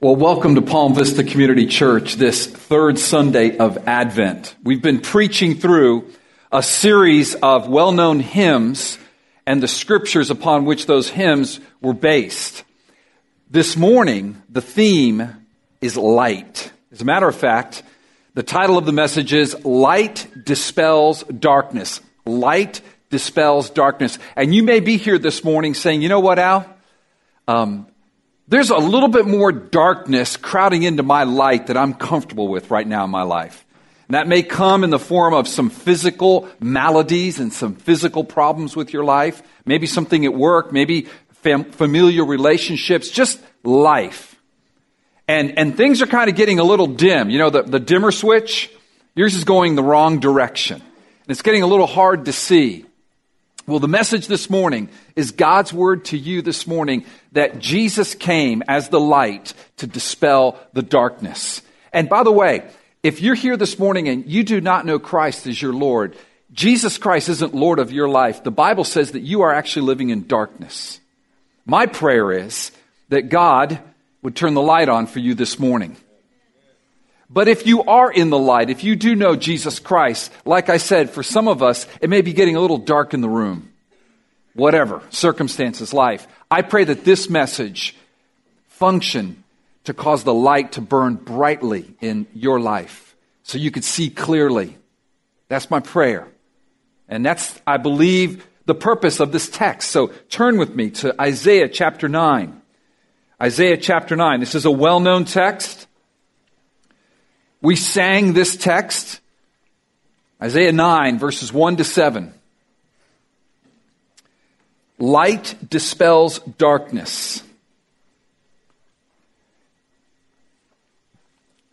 Well, welcome to Palm Vista Community Church, this third Sunday of Advent. We've been preaching through a series of well known hymns and the scriptures upon which those hymns were based. This morning, the theme is light. As a matter of fact, the title of the message is Light Dispels Darkness. Light dispels darkness. And you may be here this morning saying, you know what, Al? Um, there's a little bit more darkness crowding into my light that I'm comfortable with right now in my life. And that may come in the form of some physical maladies and some physical problems with your life, maybe something at work, maybe fam- familial relationships, just life. And, and things are kind of getting a little dim. You know, the, the dimmer switch, yours is going the wrong direction. And it's getting a little hard to see. Well, the message this morning is God's word to you this morning that Jesus came as the light to dispel the darkness. And by the way, if you're here this morning and you do not know Christ as your Lord, Jesus Christ isn't Lord of your life. The Bible says that you are actually living in darkness. My prayer is that God would turn the light on for you this morning. But if you are in the light, if you do know Jesus Christ, like I said, for some of us, it may be getting a little dark in the room. Whatever, circumstances, life. I pray that this message function to cause the light to burn brightly in your life so you could see clearly. That's my prayer. And that's, I believe, the purpose of this text. So turn with me to Isaiah chapter 9. Isaiah chapter 9. This is a well known text. We sang this text, Isaiah 9, verses 1 to 7. Light dispels darkness.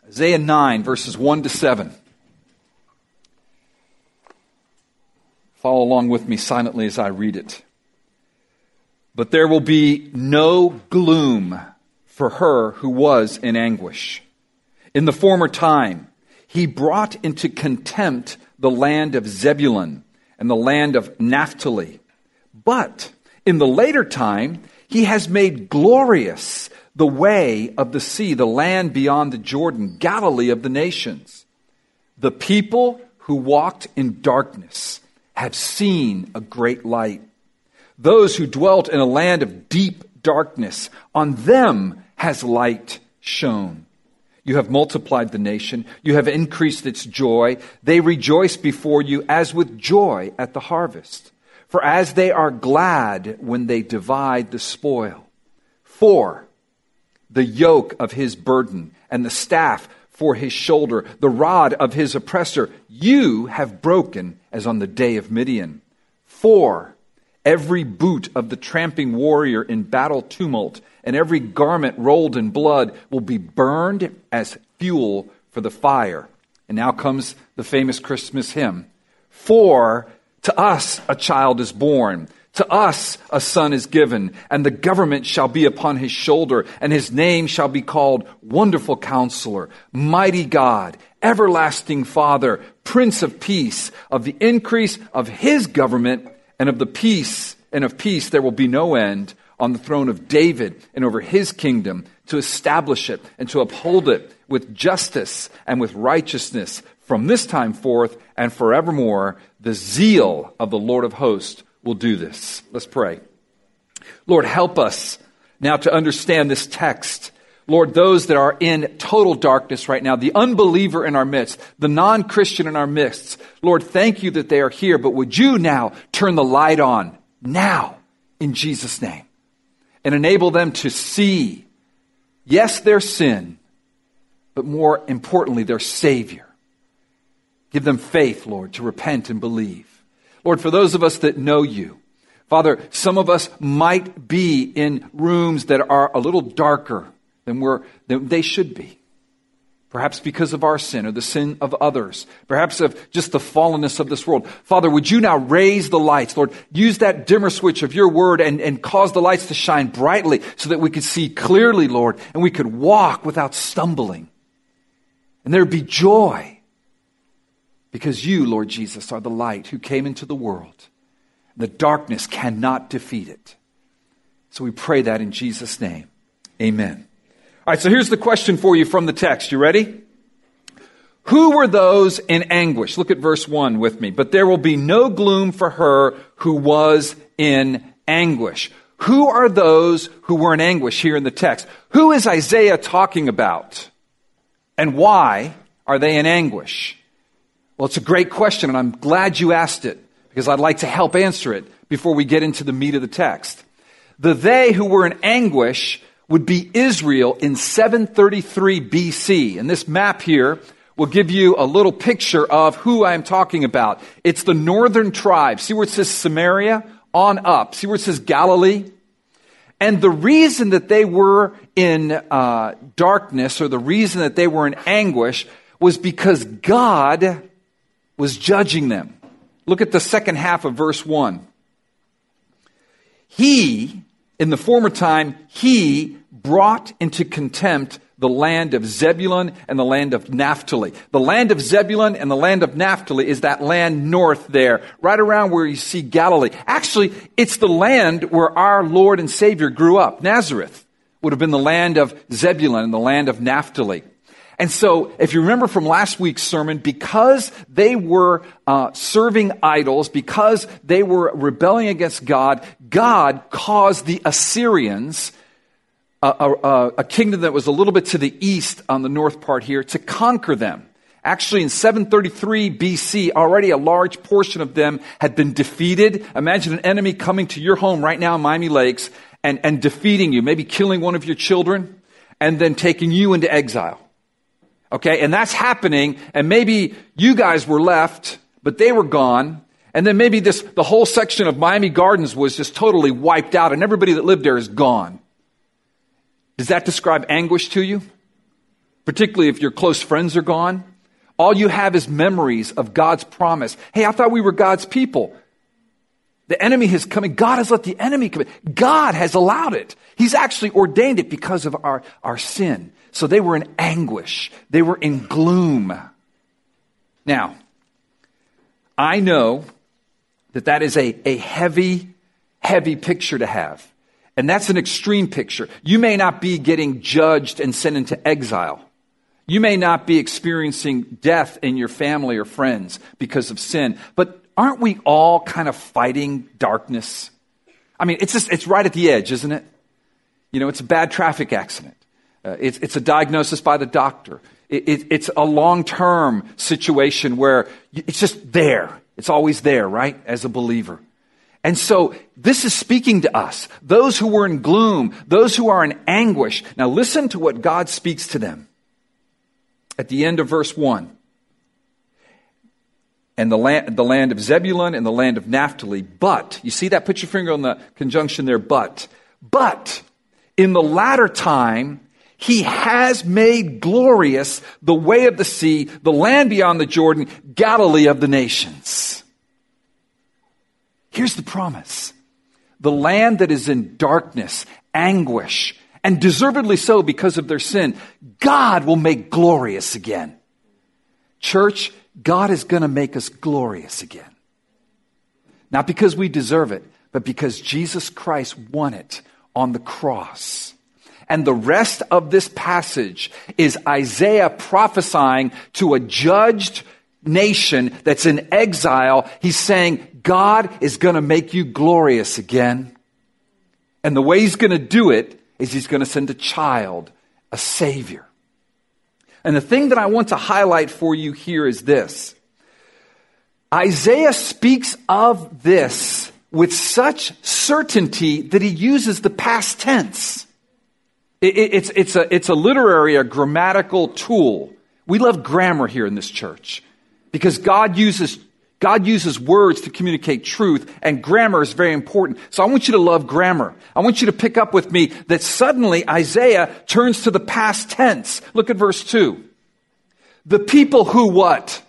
Isaiah 9, verses 1 to 7. Follow along with me silently as I read it. But there will be no gloom for her who was in anguish. In the former time, he brought into contempt the land of Zebulun and the land of Naphtali. But in the later time, he has made glorious the way of the sea, the land beyond the Jordan, Galilee of the nations. The people who walked in darkness have seen a great light. Those who dwelt in a land of deep darkness, on them has light shone. You have multiplied the nation. You have increased its joy. They rejoice before you as with joy at the harvest. For as they are glad when they divide the spoil. For the yoke of his burden and the staff for his shoulder, the rod of his oppressor, you have broken as on the day of Midian. For every boot of the tramping warrior in battle tumult and every garment rolled in blood will be burned as fuel for the fire. And now comes the famous Christmas hymn. For to us a child is born. To us a son is given, and the government shall be upon his shoulder, and his name shall be called Wonderful Counselor, Mighty God, Everlasting Father, Prince of Peace. Of the increase of his government and of the peace, and of peace there will be no end on the throne of David and over his kingdom to establish it and to uphold it with justice and with righteousness from this time forth and forevermore. The zeal of the Lord of hosts will do this. Let's pray. Lord, help us now to understand this text. Lord, those that are in total darkness right now, the unbeliever in our midst, the non Christian in our midst, Lord, thank you that they are here, but would you now turn the light on now in Jesus' name? and enable them to see, yes, their sin, but more importantly, their Savior. Give them faith, Lord, to repent and believe. Lord, for those of us that know you, Father, some of us might be in rooms that are a little darker than, we're, than they should be. Perhaps because of our sin or the sin of others. Perhaps of just the fallenness of this world. Father, would you now raise the lights? Lord, use that dimmer switch of your word and, and cause the lights to shine brightly so that we could see clearly, Lord, and we could walk without stumbling. And there'd be joy because you, Lord Jesus, are the light who came into the world. The darkness cannot defeat it. So we pray that in Jesus' name. Amen. All right, so here's the question for you from the text. You ready? Who were those in anguish? Look at verse 1 with me. But there will be no gloom for her who was in anguish. Who are those who were in anguish here in the text? Who is Isaiah talking about? And why are they in anguish? Well, it's a great question, and I'm glad you asked it because I'd like to help answer it before we get into the meat of the text. The they who were in anguish would be Israel in 733 BC. And this map here will give you a little picture of who I am talking about. It's the northern tribe. See where it says Samaria? On up. See where it says Galilee? And the reason that they were in uh, darkness or the reason that they were in anguish was because God was judging them. Look at the second half of verse 1. He, in the former time, he brought into contempt the land of Zebulun and the land of Naphtali. The land of Zebulun and the land of Naphtali is that land north there, right around where you see Galilee. Actually, it's the land where our Lord and Savior grew up. Nazareth would have been the land of Zebulun and the land of Naphtali. And so, if you remember from last week's sermon, because they were uh, serving idols, because they were rebelling against God, God caused the Assyrians a, a, a, kingdom that was a little bit to the east on the north part here to conquer them. Actually, in 733 BC, already a large portion of them had been defeated. Imagine an enemy coming to your home right now in Miami Lakes and, and defeating you, maybe killing one of your children, and then taking you into exile. Okay, and that's happening, and maybe you guys were left, but they were gone. And then maybe this, the whole section of Miami Gardens was just totally wiped out, and everybody that lived there is gone. Does that describe anguish to you? Particularly if your close friends are gone? All you have is memories of God's promise. Hey, I thought we were God's people. The enemy has come. God has let the enemy come. God has allowed it. He's actually ordained it because of our, our sin. So they were in anguish. They were in gloom. Now, I know that that is a, a heavy, heavy picture to have. And that's an extreme picture. You may not be getting judged and sent into exile. You may not be experiencing death in your family or friends because of sin. But aren't we all kind of fighting darkness? I mean, it's just, it's right at the edge, isn't it? You know, it's a bad traffic accident. Uh, it's, it's a diagnosis by the doctor. It, it, it's a long term situation where it's just there. It's always there, right? As a believer. And so this is speaking to us, those who were in gloom, those who are in anguish. Now listen to what God speaks to them at the end of verse 1. And the land, the land of Zebulun and the land of Naphtali, but, you see that? Put your finger on the conjunction there, but. But, in the latter time, he has made glorious the way of the sea, the land beyond the Jordan, Galilee of the nations. Here's the promise the land that is in darkness, anguish, and deservedly so because of their sin, God will make glorious again. Church, God is going to make us glorious again. Not because we deserve it, but because Jesus Christ won it on the cross. And the rest of this passage is Isaiah prophesying to a judged nation that's in exile. He's saying, God is going to make you glorious again. And the way he's going to do it is he's going to send a child, a savior. And the thing that I want to highlight for you here is this. Isaiah speaks of this with such certainty that he uses the past tense. It's, it's, a, it's a literary, a grammatical tool. We love grammar here in this church because God uses God uses words to communicate truth, and grammar is very important. So I want you to love grammar. I want you to pick up with me that suddenly Isaiah turns to the past tense. Look at verse 2. The people who what?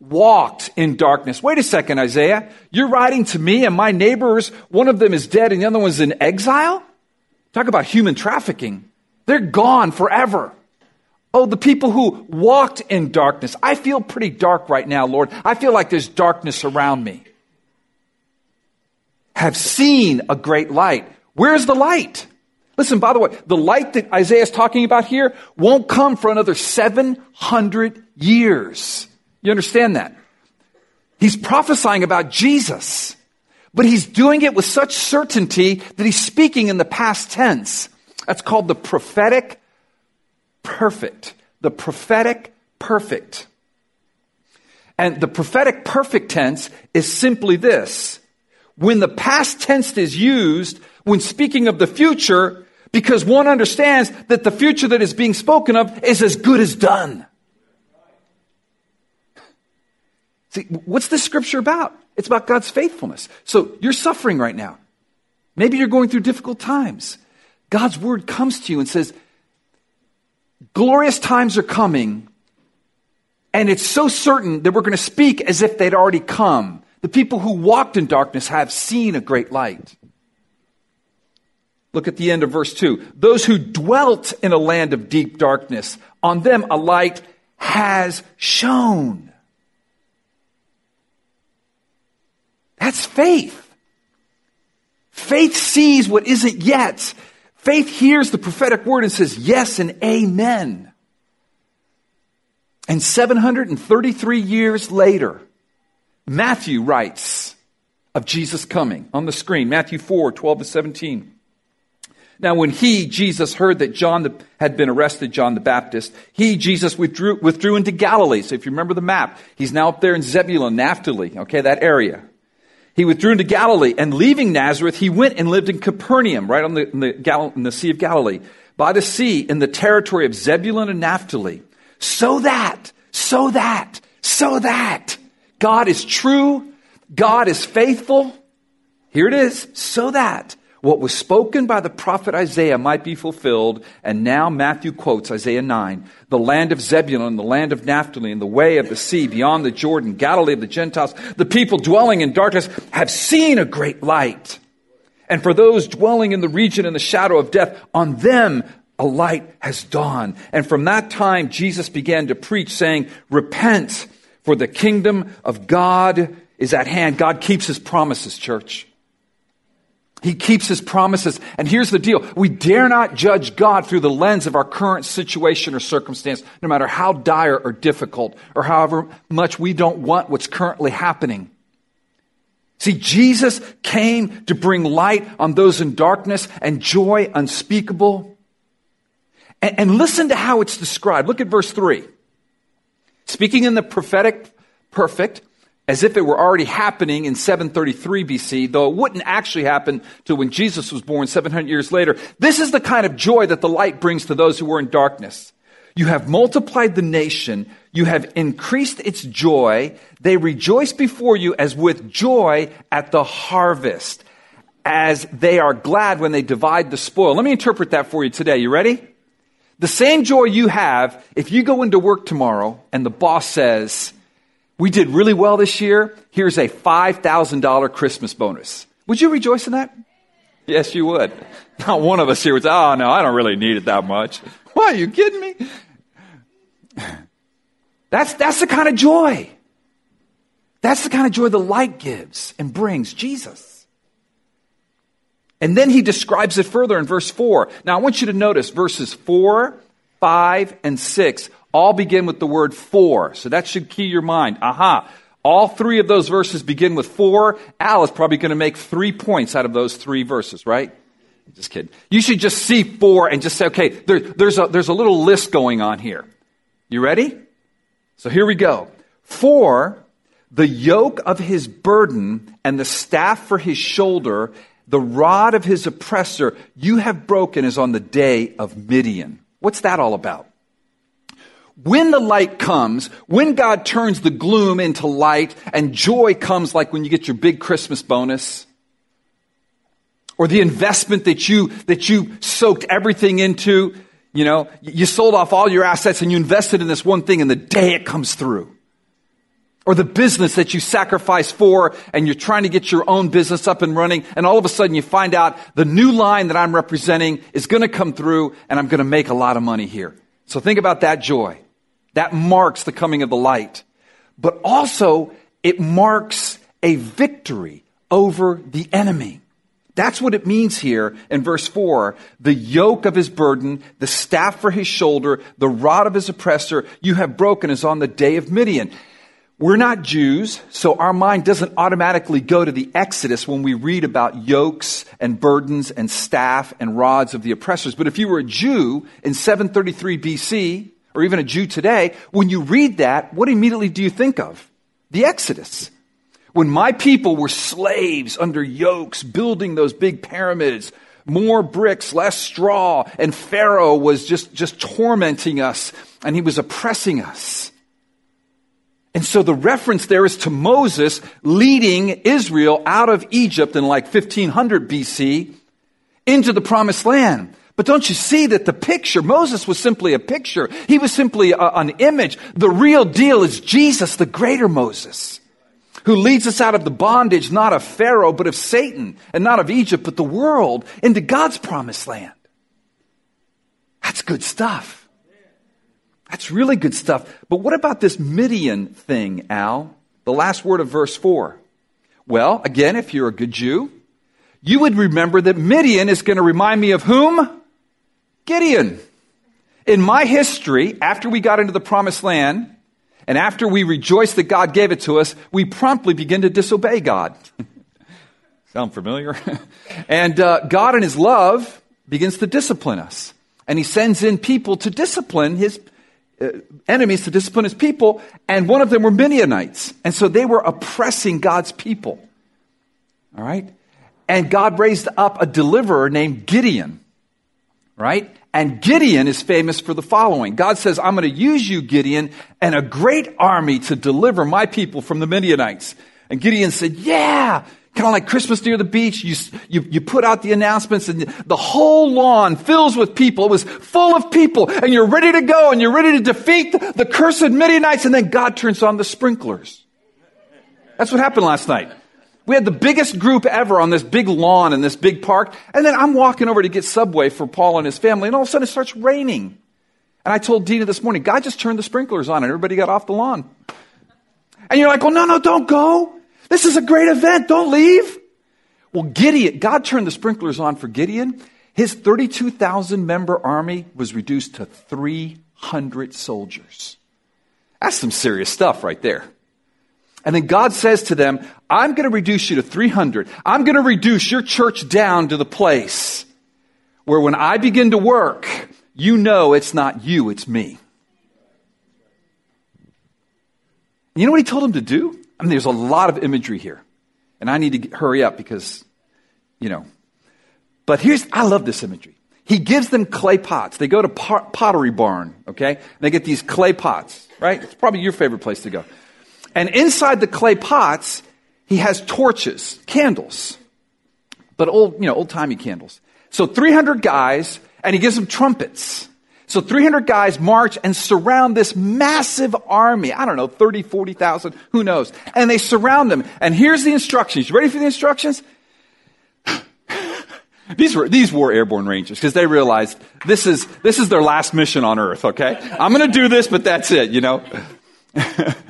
Walked in darkness. Wait a second, Isaiah. You're writing to me and my neighbors, one of them is dead and the other one's in exile? Talk about human trafficking. They're gone forever. Oh, the people who walked in darkness. I feel pretty dark right now, Lord. I feel like there's darkness around me. Have seen a great light. Where's the light? Listen, by the way, the light that Isaiah is talking about here won't come for another 700 years. You understand that? He's prophesying about Jesus, but he's doing it with such certainty that he's speaking in the past tense. That's called the prophetic perfect. The prophetic perfect. And the prophetic perfect tense is simply this. When the past tense is used, when speaking of the future, because one understands that the future that is being spoken of is as good as done. See, what's this scripture about? It's about God's faithfulness. So you're suffering right now. Maybe you're going through difficult times. God's word comes to you and says, glorious times are coming, and it's so certain that we're going to speak as if they'd already come. The people who walked in darkness have seen a great light. Look at the end of verse 2. Those who dwelt in a land of deep darkness, on them a light has shone. That's faith. Faith sees what isn't yet. Faith hears the prophetic word and says yes and amen. And 733 years later, Matthew writes of Jesus coming on the screen. Matthew 4, 12 to 17. Now, when he, Jesus, heard that John the, had been arrested, John the Baptist, he, Jesus, withdrew, withdrew into Galilee. So if you remember the map, he's now up there in Zebulun, Naphtali, okay, that area. He withdrew into Galilee, and leaving Nazareth, he went and lived in Capernaum, right on the, in the, Gal- in the Sea of Galilee, by the sea, in the territory of Zebulun and Naphtali. So that, so that, so that God is true, God is faithful. Here it is, so that what was spoken by the prophet Isaiah might be fulfilled. And now Matthew quotes Isaiah 9 the land of Zebulun, the land of Naphtali, and the way of the sea beyond the Jordan, Galilee of the Gentiles. The people dwelling in darkness have seen a great light. And for those dwelling in the region in the shadow of death, on them a light has dawned. And from that time, Jesus began to preach, saying, Repent, for the kingdom of God is at hand. God keeps his promises, church. He keeps his promises. And here's the deal. We dare not judge God through the lens of our current situation or circumstance, no matter how dire or difficult or however much we don't want what's currently happening. See, Jesus came to bring light on those in darkness and joy unspeakable. And, and listen to how it's described. Look at verse 3. Speaking in the prophetic perfect, as if it were already happening in 733 BC, though it wouldn't actually happen to when Jesus was born 700 years later. This is the kind of joy that the light brings to those who were in darkness. You have multiplied the nation. You have increased its joy. They rejoice before you as with joy at the harvest, as they are glad when they divide the spoil. Let me interpret that for you today. You ready? The same joy you have if you go into work tomorrow and the boss says, we did really well this year. Here's a $5,000 Christmas bonus. Would you rejoice in that? Yes, you would. Not one of us here would say, oh, no, I don't really need it that much. Why, are you kidding me? That's, that's the kind of joy. That's the kind of joy the light gives and brings Jesus. And then he describes it further in verse 4. Now, I want you to notice verses 4, 5, and 6 all begin with the word for. So that should key your mind. Aha. All three of those verses begin with for. Al is probably going to make three points out of those three verses, right? Just kidding. You should just see four and just say, okay, there, there's, a, there's a little list going on here. You ready? So here we go. For the yoke of his burden and the staff for his shoulder, the rod of his oppressor, you have broken as on the day of Midian. What's that all about? When the light comes, when God turns the gloom into light and joy comes like when you get your big Christmas bonus, or the investment that you, that you soaked everything into, you know, you sold off all your assets and you invested in this one thing and the day it comes through. Or the business that you sacrifice for and you're trying to get your own business up and running and all of a sudden you find out the new line that I'm representing is going to come through and I'm going to make a lot of money here. So think about that joy. That marks the coming of the light. But also, it marks a victory over the enemy. That's what it means here in verse 4. The yoke of his burden, the staff for his shoulder, the rod of his oppressor, you have broken as on the day of Midian. We're not Jews, so our mind doesn't automatically go to the Exodus when we read about yokes and burdens and staff and rods of the oppressors. But if you were a Jew in 733 BC, or even a Jew today, when you read that, what immediately do you think of? The Exodus. When my people were slaves under yokes, building those big pyramids, more bricks, less straw, and Pharaoh was just, just tormenting us and he was oppressing us. And so the reference there is to Moses leading Israel out of Egypt in like 1500 BC into the promised land. But don't you see that the picture, Moses was simply a picture. He was simply a, an image. The real deal is Jesus, the greater Moses, who leads us out of the bondage, not of Pharaoh, but of Satan, and not of Egypt, but the world, into God's promised land. That's good stuff. That's really good stuff. But what about this Midian thing, Al? The last word of verse 4. Well, again, if you're a good Jew, you would remember that Midian is going to remind me of whom? Gideon. In my history, after we got into the promised land, and after we rejoiced that God gave it to us, we promptly begin to disobey God. Sound familiar? and uh, God, in His love, begins to discipline us. And He sends in people to discipline His uh, enemies to discipline his people, and one of them were Midianites. And so they were oppressing God's people. All right? And God raised up a deliverer named Gideon. Right? And Gideon is famous for the following God says, I'm going to use you, Gideon, and a great army to deliver my people from the Midianites. And Gideon said, Yeah, Kind of like Christmas near the beach, you, you, you put out the announcements and the whole lawn fills with people. It was full of people and you're ready to go and you're ready to defeat the cursed Midianites and then God turns on the sprinklers. That's what happened last night. We had the biggest group ever on this big lawn in this big park. And then I'm walking over to get Subway for Paul and his family and all of a sudden it starts raining. And I told Dina this morning, God just turned the sprinklers on and everybody got off the lawn. And you're like, well, no, no, don't go. This is a great event. Don't leave. Well, Gideon, God turned the sprinklers on for Gideon. His 32,000 member army was reduced to 300 soldiers. That's some serious stuff right there. And then God says to them, I'm going to reduce you to 300. I'm going to reduce your church down to the place where when I begin to work, you know it's not you, it's me. You know what he told them to do? I mean, there's a lot of imagery here. And I need to hurry up because, you know. But here's, I love this imagery. He gives them clay pots. They go to pot, pottery barn, okay? They get these clay pots, right? It's probably your favorite place to go. And inside the clay pots, he has torches, candles, but old, you know, old timey candles. So 300 guys, and he gives them trumpets. So 300 guys march and surround this massive army. I don't know, 30, 40,000, who knows. And they surround them. And here's the instructions. You ready for the instructions? these were, these were airborne rangers because they realized this is, this is their last mission on earth, okay? I'm gonna do this, but that's it, you know?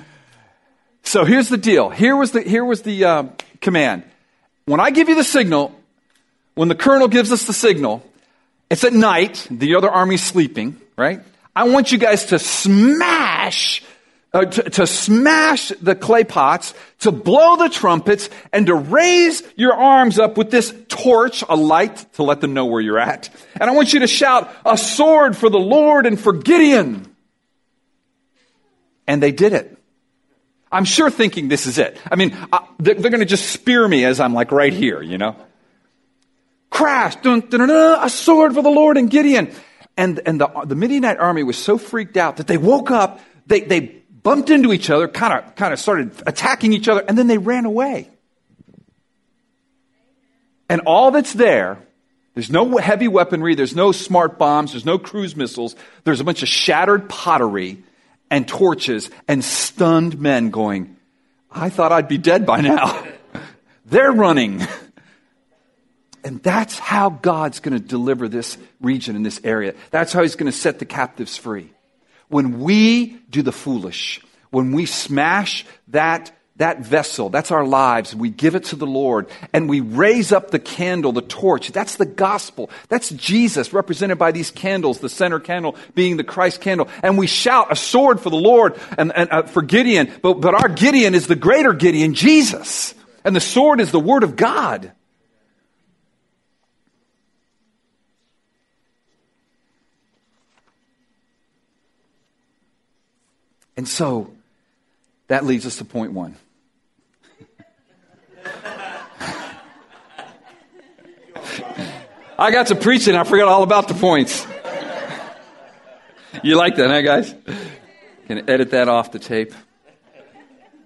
so here's the deal. Here was the, here was the uh, command. When I give you the signal, when the colonel gives us the signal, it's at night. The other army's sleeping, right? I want you guys to smash, uh, to, to smash the clay pots, to blow the trumpets, and to raise your arms up with this torch, a light, to let them know where you're at. And I want you to shout, a sword for the Lord and for Gideon. And they did it. I'm sure thinking this is it. I mean, uh, they're, they're going to just spear me as I'm like right here, you know? crash, dun, dun, dun, a sword for the Lord and Gideon. And, and the, the Midianite army was so freaked out that they woke up, they, they bumped into each other, kind of, kind of started attacking each other, and then they ran away. And all that's there, there's no heavy weaponry, there's no smart bombs, there's no cruise missiles, there's a bunch of shattered pottery and torches and stunned men going, I thought I'd be dead by now. They're running. And that's how God's going to deliver this region and this area. That's how He's going to set the captives free. When we do the foolish, when we smash that that vessel, that's our lives. We give it to the Lord and we raise up the candle, the torch. That's the gospel. That's Jesus represented by these candles, the center candle being the Christ candle. And we shout a sword for the Lord and, and uh, for Gideon. But, but our Gideon is the greater Gideon, Jesus. And the sword is the word of God. And so that leads us to point one. I got to preaching, I forgot all about the points. You like that, huh, guys? Can edit that off the tape.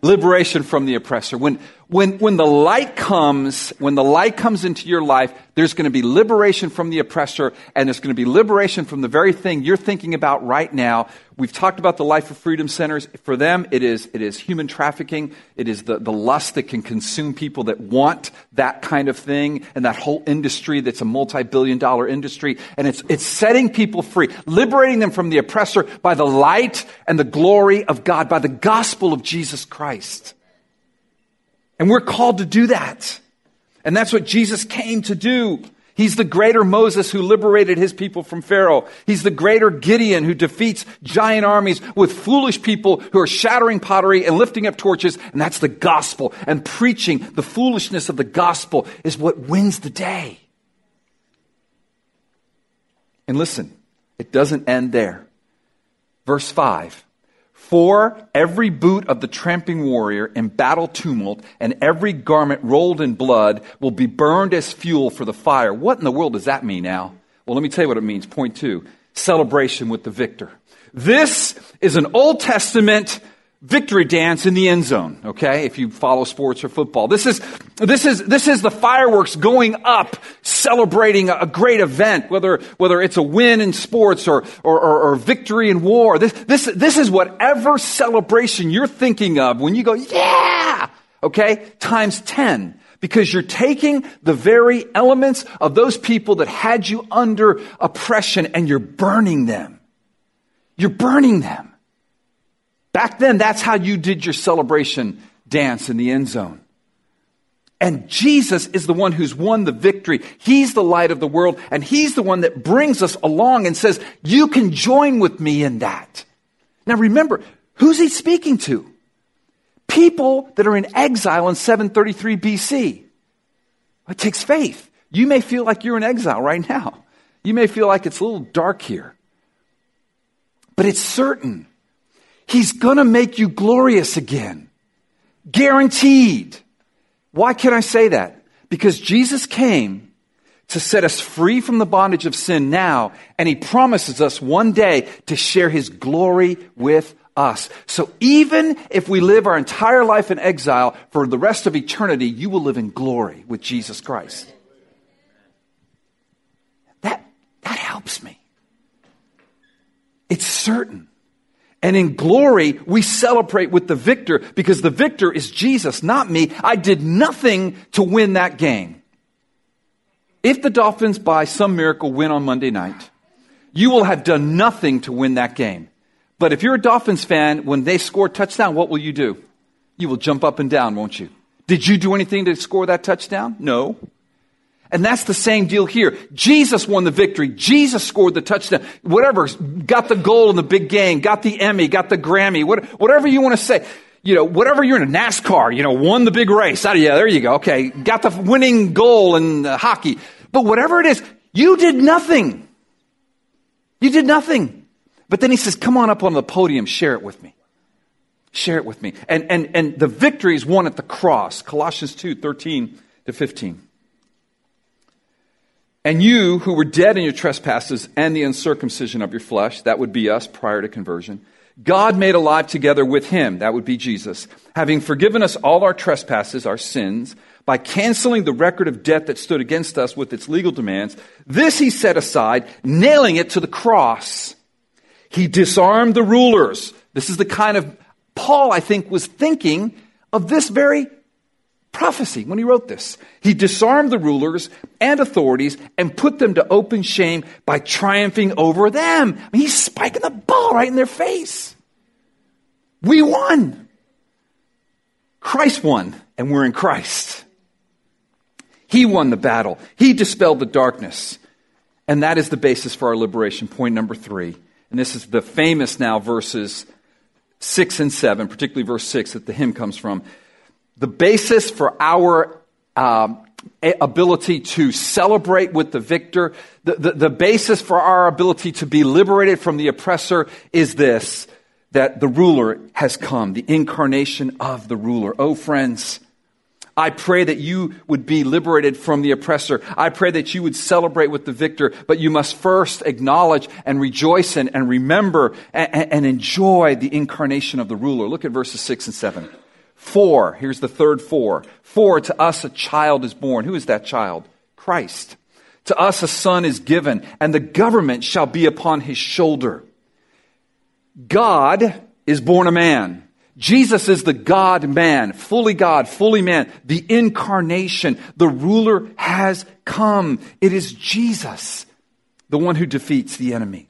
Liberation from the oppressor. When, when, when the light comes, when the light comes into your life, there's going to be liberation from the oppressor, and there's going to be liberation from the very thing you're thinking about right now. We've talked about the Life of Freedom centers. For them, it is, it is human trafficking. It is the, the lust that can consume people that want that kind of thing, and that whole industry that's a multi billion dollar industry. And it's, it's setting people free, liberating them from the oppressor by the light and the glory of God, by the gospel of Jesus Christ. And we're called to do that. And that's what Jesus came to do. He's the greater Moses who liberated his people from Pharaoh. He's the greater Gideon who defeats giant armies with foolish people who are shattering pottery and lifting up torches. And that's the gospel. And preaching the foolishness of the gospel is what wins the day. And listen, it doesn't end there. Verse 5 for every boot of the tramping warrior in battle tumult and every garment rolled in blood will be burned as fuel for the fire. What in the world does that mean now? Well, let me tell you what it means. Point two celebration with the victor. This is an Old Testament victory dance in the end zone, okay? If you follow sports or football. This is, this is, this is the fireworks going up, celebrating a, great event, whether, whether it's a win in sports or, or, or, or victory in war. This, this, this is whatever celebration you're thinking of when you go, yeah! Okay? Times 10 because you're taking the very elements of those people that had you under oppression and you're burning them. You're burning them. Back then, that's how you did your celebration dance in the end zone. And Jesus is the one who's won the victory. He's the light of the world, and He's the one that brings us along and says, You can join with me in that. Now remember, who's He speaking to? People that are in exile in 733 BC. It takes faith. You may feel like you're in exile right now. You may feel like it's a little dark here. But it's certain He's gonna make you glorious again. Guaranteed. Why can I say that? Because Jesus came to set us free from the bondage of sin now, and He promises us one day to share His glory with us. So even if we live our entire life in exile for the rest of eternity, you will live in glory with Jesus Christ. That, that helps me. It's certain. And in glory, we celebrate with the victor because the victor is Jesus, not me. I did nothing to win that game. If the Dolphins, by some miracle, win on Monday night, you will have done nothing to win that game. But if you're a Dolphins fan, when they score touchdown, what will you do? You will jump up and down, won't you? Did you do anything to score that touchdown? No. And that's the same deal here. Jesus won the victory. Jesus scored the touchdown. Whatever, got the goal in the big game, got the Emmy, got the Grammy, whatever you want to say. You know, whatever you're in a NASCAR, you know, won the big race. Oh, yeah, there you go. Okay, got the winning goal in uh, hockey. But whatever it is, you did nothing. You did nothing. But then he says, come on up on the podium, share it with me. Share it with me. And, and, and the victory is won at the cross. Colossians 2, 13 to 15. And you who were dead in your trespasses and the uncircumcision of your flesh, that would be us prior to conversion, God made alive together with him, that would be Jesus, having forgiven us all our trespasses, our sins, by canceling the record of debt that stood against us with its legal demands. This he set aside, nailing it to the cross. He disarmed the rulers. This is the kind of Paul, I think, was thinking of this very prophecy when he wrote this. He disarmed the rulers and authorities and put them to open shame by triumphing over them. I mean, he's spiking the ball right in their face. We won. Christ won, and we're in Christ. He won the battle. He dispelled the darkness. And that is the basis for our liberation. Point number three. And this is the famous now verses six and seven, particularly verse six that the hymn comes from. The basis for our um, ability to celebrate with the victor, the, the, the basis for our ability to be liberated from the oppressor is this that the ruler has come, the incarnation of the ruler. Oh, friends, I pray that you would be liberated from the oppressor. I pray that you would celebrate with the victor, but you must first acknowledge and rejoice in and remember and, and enjoy the incarnation of the ruler. Look at verses 6 and 7. For, here's the third for. For to us a child is born. Who is that child? Christ. To us a son is given, and the government shall be upon his shoulder. God is born a man. Jesus is the God man, fully God, fully man, the incarnation. The ruler has come. It is Jesus, the one who defeats the enemy.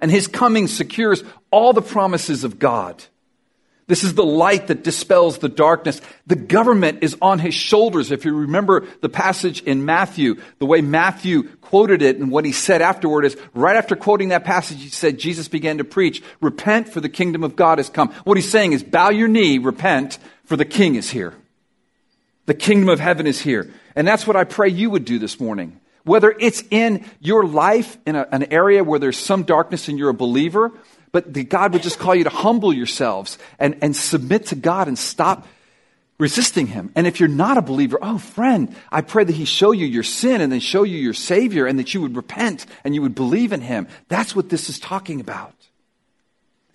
And his coming secures all the promises of God. This is the light that dispels the darkness. The government is on his shoulders. If you remember the passage in Matthew, the way Matthew quoted it and what he said afterward is right after quoting that passage, he said, Jesus began to preach, repent for the kingdom of God has come. What he's saying is bow your knee, repent for the king is here. The kingdom of heaven is here. And that's what I pray you would do this morning. Whether it's in your life, in a, an area where there's some darkness and you're a believer, but God would just call you to humble yourselves and, and submit to God and stop resisting Him. And if you're not a believer, oh, friend, I pray that He show you your sin and then show you your Savior and that you would repent and you would believe in Him. That's what this is talking about.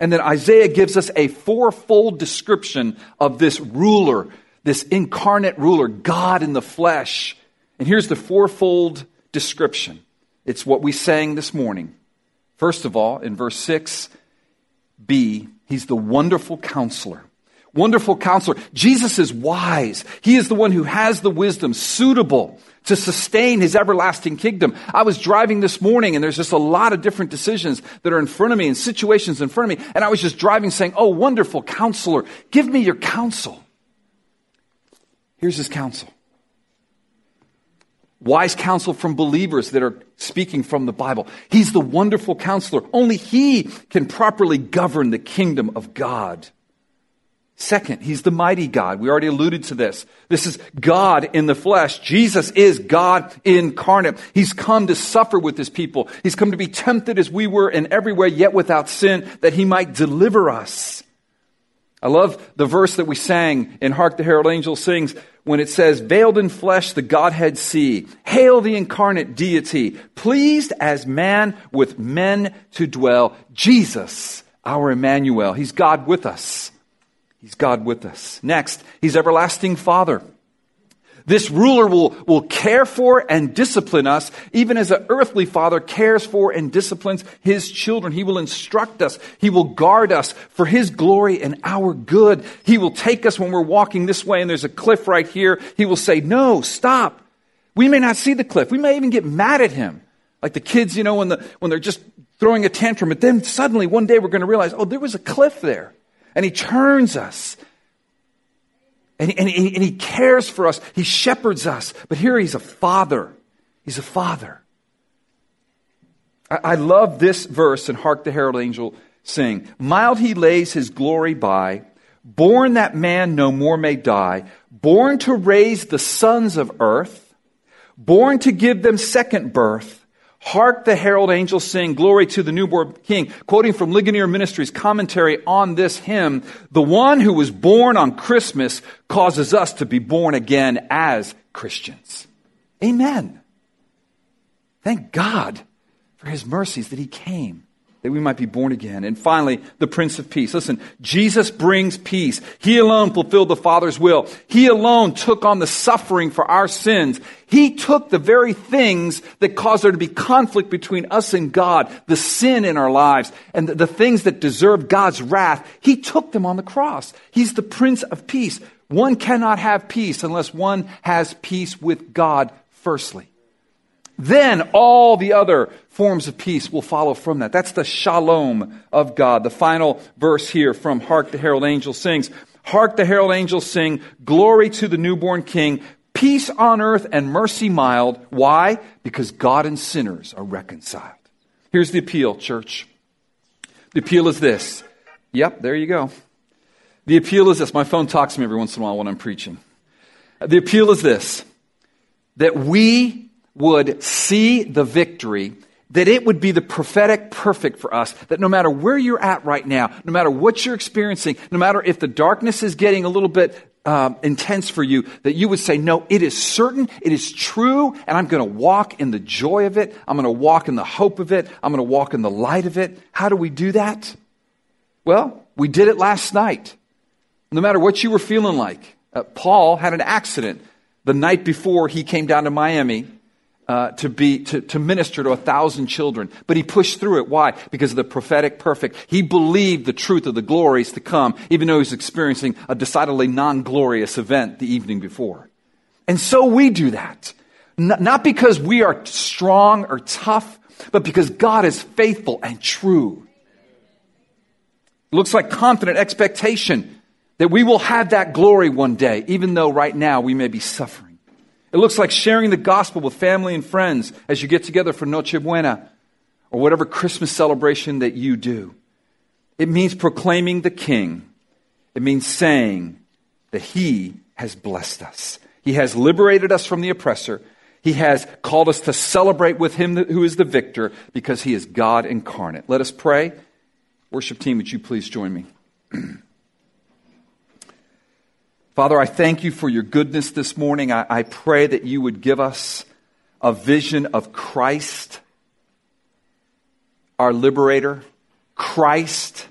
And then Isaiah gives us a fourfold description of this ruler, this incarnate ruler, God in the flesh. And here's the fourfold description it's what we sang this morning. First of all, in verse 6, B, he's the wonderful counselor. Wonderful counselor. Jesus is wise. He is the one who has the wisdom suitable to sustain his everlasting kingdom. I was driving this morning and there's just a lot of different decisions that are in front of me and situations in front of me. And I was just driving saying, Oh, wonderful counselor, give me your counsel. Here's his counsel wise counsel from believers that are speaking from the Bible. He's the wonderful counselor. Only He can properly govern the kingdom of God. Second, He's the mighty God. We already alluded to this. This is God in the flesh. Jesus is God incarnate. He's come to suffer with His people. He's come to be tempted as we were in every way, yet without sin, that He might deliver us. I love the verse that we sang in Hark the Herald Angel Sings when it says, Veiled in flesh, the Godhead see. Hail the incarnate deity, pleased as man with men to dwell. Jesus, our Emmanuel. He's God with us. He's God with us. Next, He's everlasting Father. This ruler will, will care for and discipline us, even as an earthly father cares for and disciplines his children. He will instruct us. He will guard us for his glory and our good. He will take us when we're walking this way and there's a cliff right here. He will say, no, stop. We may not see the cliff. We may even get mad at him. Like the kids, you know, when, the, when they're just throwing a tantrum, but then suddenly one day we're going to realize, oh, there was a cliff there. And he turns us and, and, and he cares for us. He shepherds us. But here he's a father. He's a father. I, I love this verse and Hark the Herald Angel sing. Mild he lays his glory by, born that man no more may die, born to raise the sons of earth, born to give them second birth, Hark the herald angels sing, Glory to the newborn King. Quoting from Ligonier Ministries commentary on this hymn, the one who was born on Christmas causes us to be born again as Christians. Amen. Thank God for his mercies that he came that we might be born again. And finally, the Prince of Peace. Listen, Jesus brings peace. He alone fulfilled the Father's will. He alone took on the suffering for our sins. He took the very things that caused there to be conflict between us and God, the sin in our lives, and the, the things that deserve God's wrath. He took them on the cross. He's the Prince of Peace. One cannot have peace unless one has peace with God firstly. Then all the other forms of peace will follow from that. That's the shalom of God. The final verse here from Hark the Herald Angel sings, Hark the herald angels sing, Glory to the newborn King, peace on earth and mercy mild. Why? Because God and sinners are reconciled. Here's the appeal, church. The appeal is this. Yep, there you go. The appeal is this. My phone talks to me every once in a while when I'm preaching. The appeal is this that we would see the victory that it would be the prophetic perfect for us, that no matter where you're at right now, no matter what you're experiencing, no matter if the darkness is getting a little bit um, intense for you, that you would say, No, it is certain, it is true, and I'm going to walk in the joy of it. I'm going to walk in the hope of it. I'm going to walk in the light of it. How do we do that? Well, we did it last night. No matter what you were feeling like, uh, Paul had an accident the night before he came down to Miami uh, to be to, to minister to a thousand children. But he pushed through it. Why? Because of the prophetic perfect. He believed the truth of the glories to come even though he was experiencing a decidedly non-glorious event the evening before. And so we do that. N- not because we are strong or tough but because god is faithful and true. It looks like confident expectation that we will have that glory one day even though right now we may be suffering it looks like sharing the gospel with family and friends as you get together for Noche Buena or whatever Christmas celebration that you do. It means proclaiming the King. It means saying that He has blessed us. He has liberated us from the oppressor. He has called us to celebrate with Him who is the victor because He is God incarnate. Let us pray. Worship team, would you please join me? Father, I thank you for your goodness this morning. I, I, pray that you would give us a vision of Christ, our liberator, Christ,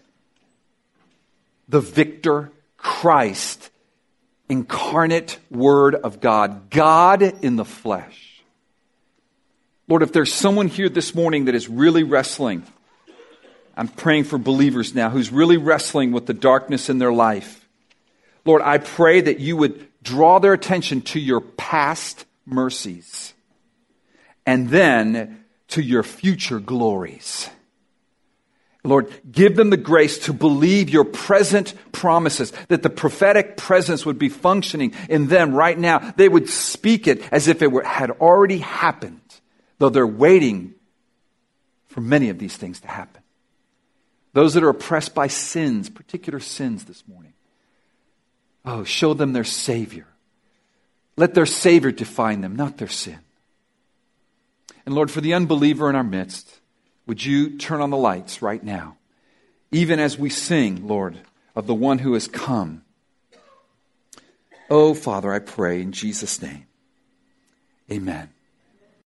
the victor, Christ, incarnate Word of God, God in the flesh. Lord, if there's someone here this morning that is really wrestling, I'm praying for believers now who's really wrestling with the darkness in their life. Lord, I pray that you would draw their attention to your past mercies and then to your future glories. Lord, give them the grace to believe your present promises, that the prophetic presence would be functioning in them right now. They would speak it as if it were, had already happened, though they're waiting for many of these things to happen. Those that are oppressed by sins, particular sins this morning, Oh, show them their Savior. Let their Savior define them, not their sin. And Lord, for the unbeliever in our midst, would you turn on the lights right now? Even as we sing, Lord, of the one who has come. Oh, Father, I pray in Jesus' name. Amen.